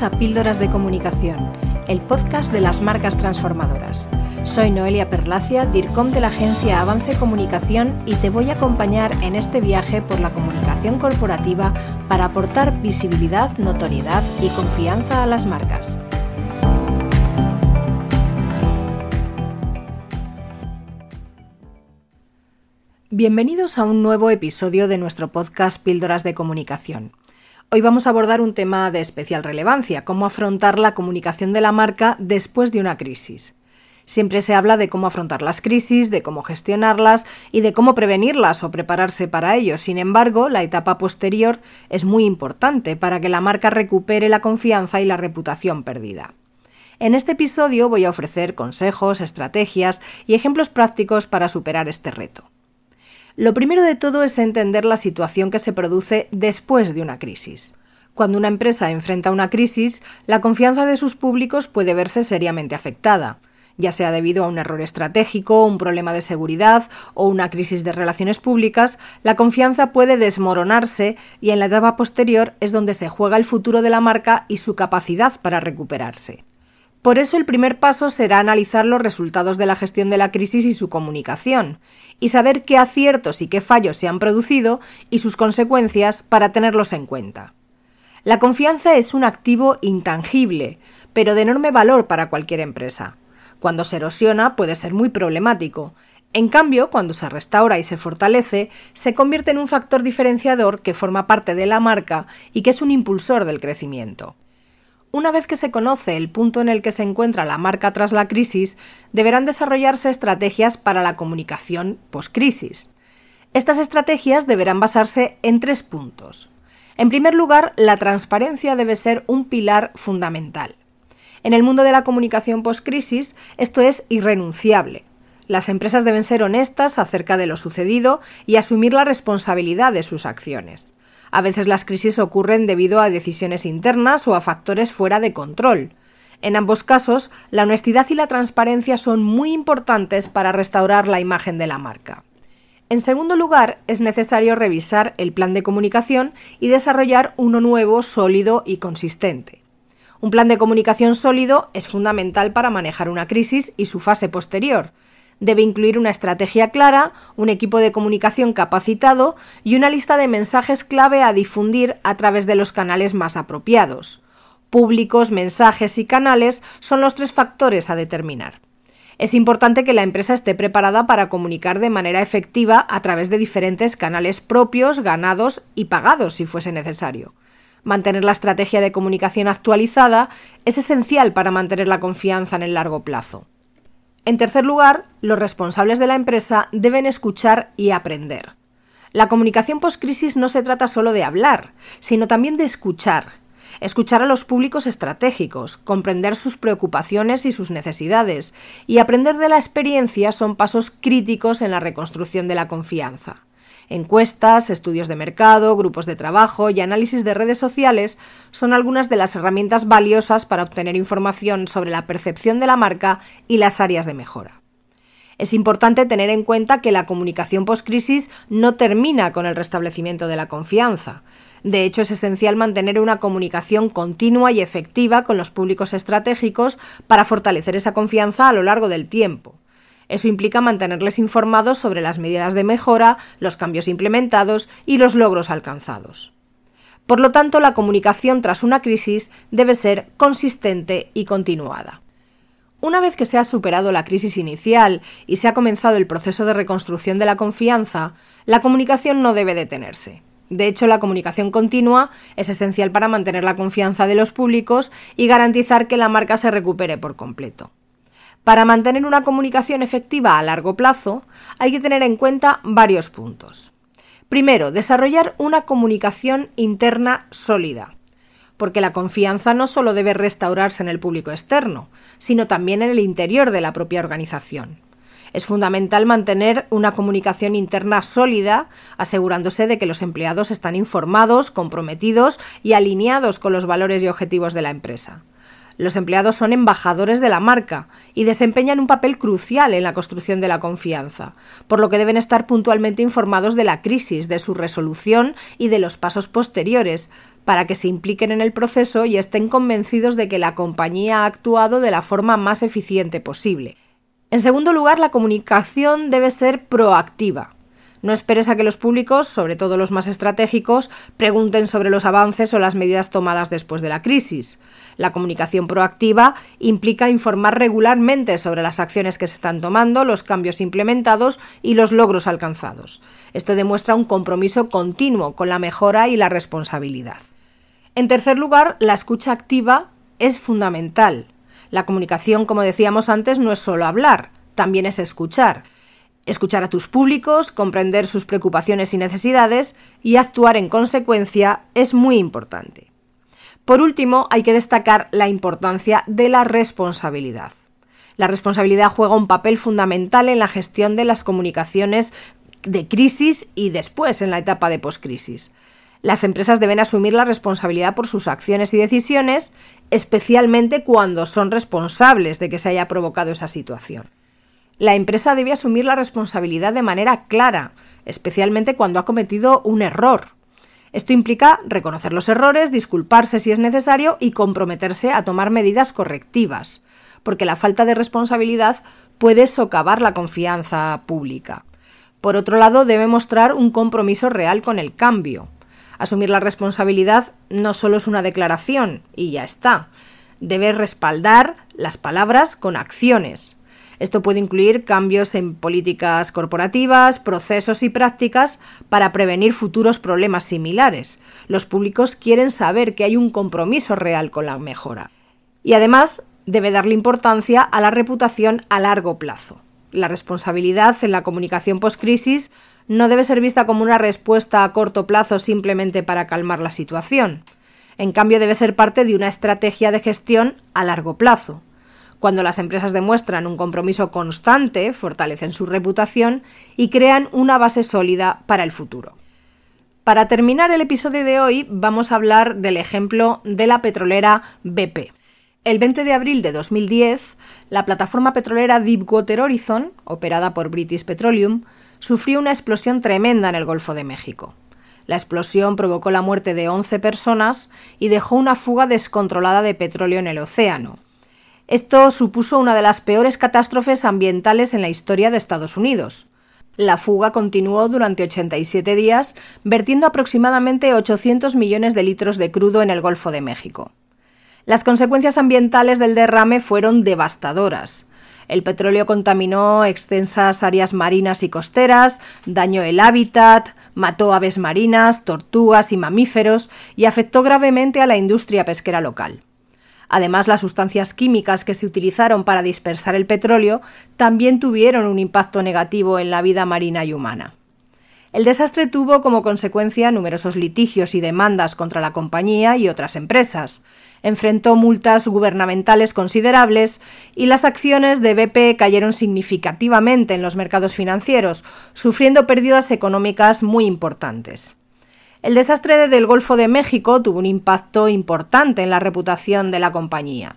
A Píldoras de Comunicación, el podcast de las marcas transformadoras. Soy Noelia Perlacia, DIRCOM de la agencia Avance Comunicación y te voy a acompañar en este viaje por la comunicación corporativa para aportar visibilidad, notoriedad y confianza a las marcas. Bienvenidos a un nuevo episodio de nuestro podcast Píldoras de Comunicación. Hoy vamos a abordar un tema de especial relevancia, cómo afrontar la comunicación de la marca después de una crisis. Siempre se habla de cómo afrontar las crisis, de cómo gestionarlas y de cómo prevenirlas o prepararse para ello. Sin embargo, la etapa posterior es muy importante para que la marca recupere la confianza y la reputación perdida. En este episodio voy a ofrecer consejos, estrategias y ejemplos prácticos para superar este reto. Lo primero de todo es entender la situación que se produce después de una crisis. Cuando una empresa enfrenta una crisis, la confianza de sus públicos puede verse seriamente afectada, ya sea debido a un error estratégico, un problema de seguridad o una crisis de relaciones públicas, la confianza puede desmoronarse y en la etapa posterior es donde se juega el futuro de la marca y su capacidad para recuperarse. Por eso el primer paso será analizar los resultados de la gestión de la crisis y su comunicación, y saber qué aciertos y qué fallos se han producido y sus consecuencias para tenerlos en cuenta. La confianza es un activo intangible, pero de enorme valor para cualquier empresa. Cuando se erosiona puede ser muy problemático. En cambio, cuando se restaura y se fortalece, se convierte en un factor diferenciador que forma parte de la marca y que es un impulsor del crecimiento. Una vez que se conoce el punto en el que se encuentra la marca tras la crisis, deberán desarrollarse estrategias para la comunicación post-crisis. Estas estrategias deberán basarse en tres puntos. En primer lugar, la transparencia debe ser un pilar fundamental. En el mundo de la comunicación post-crisis, esto es irrenunciable. Las empresas deben ser honestas acerca de lo sucedido y asumir la responsabilidad de sus acciones. A veces las crisis ocurren debido a decisiones internas o a factores fuera de control. En ambos casos, la honestidad y la transparencia son muy importantes para restaurar la imagen de la marca. En segundo lugar, es necesario revisar el plan de comunicación y desarrollar uno nuevo, sólido y consistente. Un plan de comunicación sólido es fundamental para manejar una crisis y su fase posterior, Debe incluir una estrategia clara, un equipo de comunicación capacitado y una lista de mensajes clave a difundir a través de los canales más apropiados. Públicos, mensajes y canales son los tres factores a determinar. Es importante que la empresa esté preparada para comunicar de manera efectiva a través de diferentes canales propios, ganados y pagados si fuese necesario. Mantener la estrategia de comunicación actualizada es esencial para mantener la confianza en el largo plazo. En tercer lugar, los responsables de la empresa deben escuchar y aprender. La comunicación post-crisis no se trata solo de hablar, sino también de escuchar. Escuchar a los públicos estratégicos, comprender sus preocupaciones y sus necesidades, y aprender de la experiencia son pasos críticos en la reconstrucción de la confianza. Encuestas, estudios de mercado, grupos de trabajo y análisis de redes sociales son algunas de las herramientas valiosas para obtener información sobre la percepción de la marca y las áreas de mejora. Es importante tener en cuenta que la comunicación post-crisis no termina con el restablecimiento de la confianza. De hecho, es esencial mantener una comunicación continua y efectiva con los públicos estratégicos para fortalecer esa confianza a lo largo del tiempo. Eso implica mantenerles informados sobre las medidas de mejora, los cambios implementados y los logros alcanzados. Por lo tanto, la comunicación tras una crisis debe ser consistente y continuada. Una vez que se ha superado la crisis inicial y se ha comenzado el proceso de reconstrucción de la confianza, la comunicación no debe detenerse. De hecho, la comunicación continua es esencial para mantener la confianza de los públicos y garantizar que la marca se recupere por completo. Para mantener una comunicación efectiva a largo plazo, hay que tener en cuenta varios puntos. Primero, desarrollar una comunicación interna sólida, porque la confianza no solo debe restaurarse en el público externo, sino también en el interior de la propia organización. Es fundamental mantener una comunicación interna sólida, asegurándose de que los empleados están informados, comprometidos y alineados con los valores y objetivos de la empresa. Los empleados son embajadores de la marca y desempeñan un papel crucial en la construcción de la confianza, por lo que deben estar puntualmente informados de la crisis, de su resolución y de los pasos posteriores, para que se impliquen en el proceso y estén convencidos de que la compañía ha actuado de la forma más eficiente posible. En segundo lugar, la comunicación debe ser proactiva. No esperes a que los públicos, sobre todo los más estratégicos, pregunten sobre los avances o las medidas tomadas después de la crisis. La comunicación proactiva implica informar regularmente sobre las acciones que se están tomando, los cambios implementados y los logros alcanzados. Esto demuestra un compromiso continuo con la mejora y la responsabilidad. En tercer lugar, la escucha activa es fundamental. La comunicación, como decíamos antes, no es solo hablar, también es escuchar. Escuchar a tus públicos, comprender sus preocupaciones y necesidades y actuar en consecuencia es muy importante. Por último, hay que destacar la importancia de la responsabilidad. La responsabilidad juega un papel fundamental en la gestión de las comunicaciones de crisis y después en la etapa de poscrisis. Las empresas deben asumir la responsabilidad por sus acciones y decisiones, especialmente cuando son responsables de que se haya provocado esa situación. La empresa debe asumir la responsabilidad de manera clara, especialmente cuando ha cometido un error, esto implica reconocer los errores, disculparse si es necesario y comprometerse a tomar medidas correctivas, porque la falta de responsabilidad puede socavar la confianza pública. Por otro lado, debe mostrar un compromiso real con el cambio. Asumir la responsabilidad no solo es una declaración y ya está. Debe respaldar las palabras con acciones. Esto puede incluir cambios en políticas corporativas, procesos y prácticas para prevenir futuros problemas similares. Los públicos quieren saber que hay un compromiso real con la mejora. Y además debe darle importancia a la reputación a largo plazo. La responsabilidad en la comunicación post-crisis no debe ser vista como una respuesta a corto plazo simplemente para calmar la situación. En cambio, debe ser parte de una estrategia de gestión a largo plazo. Cuando las empresas demuestran un compromiso constante, fortalecen su reputación y crean una base sólida para el futuro. Para terminar el episodio de hoy vamos a hablar del ejemplo de la petrolera BP. El 20 de abril de 2010, la plataforma petrolera Deepwater Horizon, operada por British Petroleum, sufrió una explosión tremenda en el Golfo de México. La explosión provocó la muerte de 11 personas y dejó una fuga descontrolada de petróleo en el océano, esto supuso una de las peores catástrofes ambientales en la historia de Estados Unidos. La fuga continuó durante 87 días, vertiendo aproximadamente 800 millones de litros de crudo en el Golfo de México. Las consecuencias ambientales del derrame fueron devastadoras. El petróleo contaminó extensas áreas marinas y costeras, dañó el hábitat, mató aves marinas, tortugas y mamíferos y afectó gravemente a la industria pesquera local. Además, las sustancias químicas que se utilizaron para dispersar el petróleo también tuvieron un impacto negativo en la vida marina y humana. El desastre tuvo como consecuencia numerosos litigios y demandas contra la compañía y otras empresas. Enfrentó multas gubernamentales considerables y las acciones de BP cayeron significativamente en los mercados financieros, sufriendo pérdidas económicas muy importantes. El desastre del Golfo de México tuvo un impacto importante en la reputación de la compañía.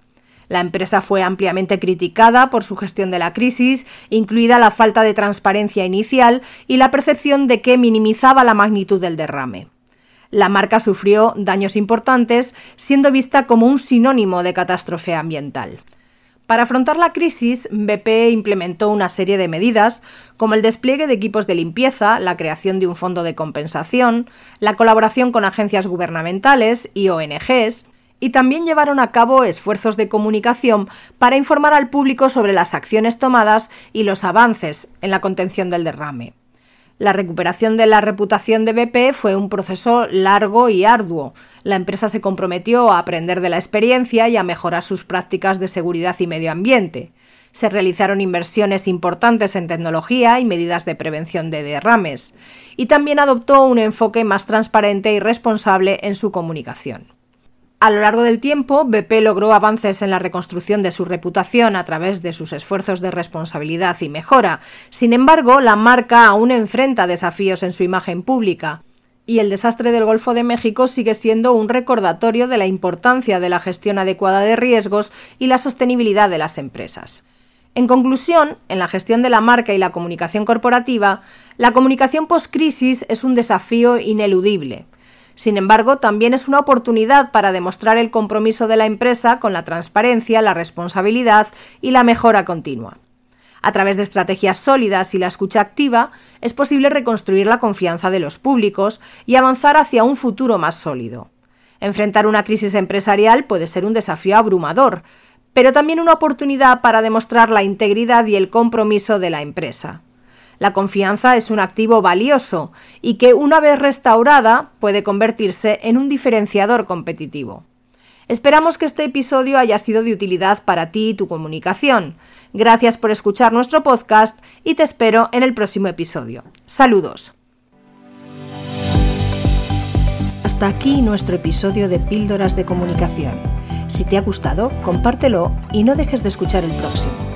La empresa fue ampliamente criticada por su gestión de la crisis, incluida la falta de transparencia inicial y la percepción de que minimizaba la magnitud del derrame. La marca sufrió daños importantes, siendo vista como un sinónimo de catástrofe ambiental. Para afrontar la crisis, BP implementó una serie de medidas, como el despliegue de equipos de limpieza, la creación de un fondo de compensación, la colaboración con agencias gubernamentales y ONGs, y también llevaron a cabo esfuerzos de comunicación para informar al público sobre las acciones tomadas y los avances en la contención del derrame. La recuperación de la reputación de BP fue un proceso largo y arduo. La empresa se comprometió a aprender de la experiencia y a mejorar sus prácticas de seguridad y medio ambiente. Se realizaron inversiones importantes en tecnología y medidas de prevención de derrames, y también adoptó un enfoque más transparente y responsable en su comunicación. A lo largo del tiempo, BP logró avances en la reconstrucción de su reputación a través de sus esfuerzos de responsabilidad y mejora. Sin embargo, la marca aún enfrenta desafíos en su imagen pública. Y el desastre del Golfo de México sigue siendo un recordatorio de la importancia de la gestión adecuada de riesgos y la sostenibilidad de las empresas. En conclusión, en la gestión de la marca y la comunicación corporativa, la comunicación post-crisis es un desafío ineludible. Sin embargo, también es una oportunidad para demostrar el compromiso de la empresa con la transparencia, la responsabilidad y la mejora continua. A través de estrategias sólidas y la escucha activa, es posible reconstruir la confianza de los públicos y avanzar hacia un futuro más sólido. Enfrentar una crisis empresarial puede ser un desafío abrumador, pero también una oportunidad para demostrar la integridad y el compromiso de la empresa. La confianza es un activo valioso y que una vez restaurada puede convertirse en un diferenciador competitivo. Esperamos que este episodio haya sido de utilidad para ti y tu comunicación. Gracias por escuchar nuestro podcast y te espero en el próximo episodio. Saludos. Hasta aquí nuestro episodio de Píldoras de Comunicación. Si te ha gustado, compártelo y no dejes de escuchar el próximo.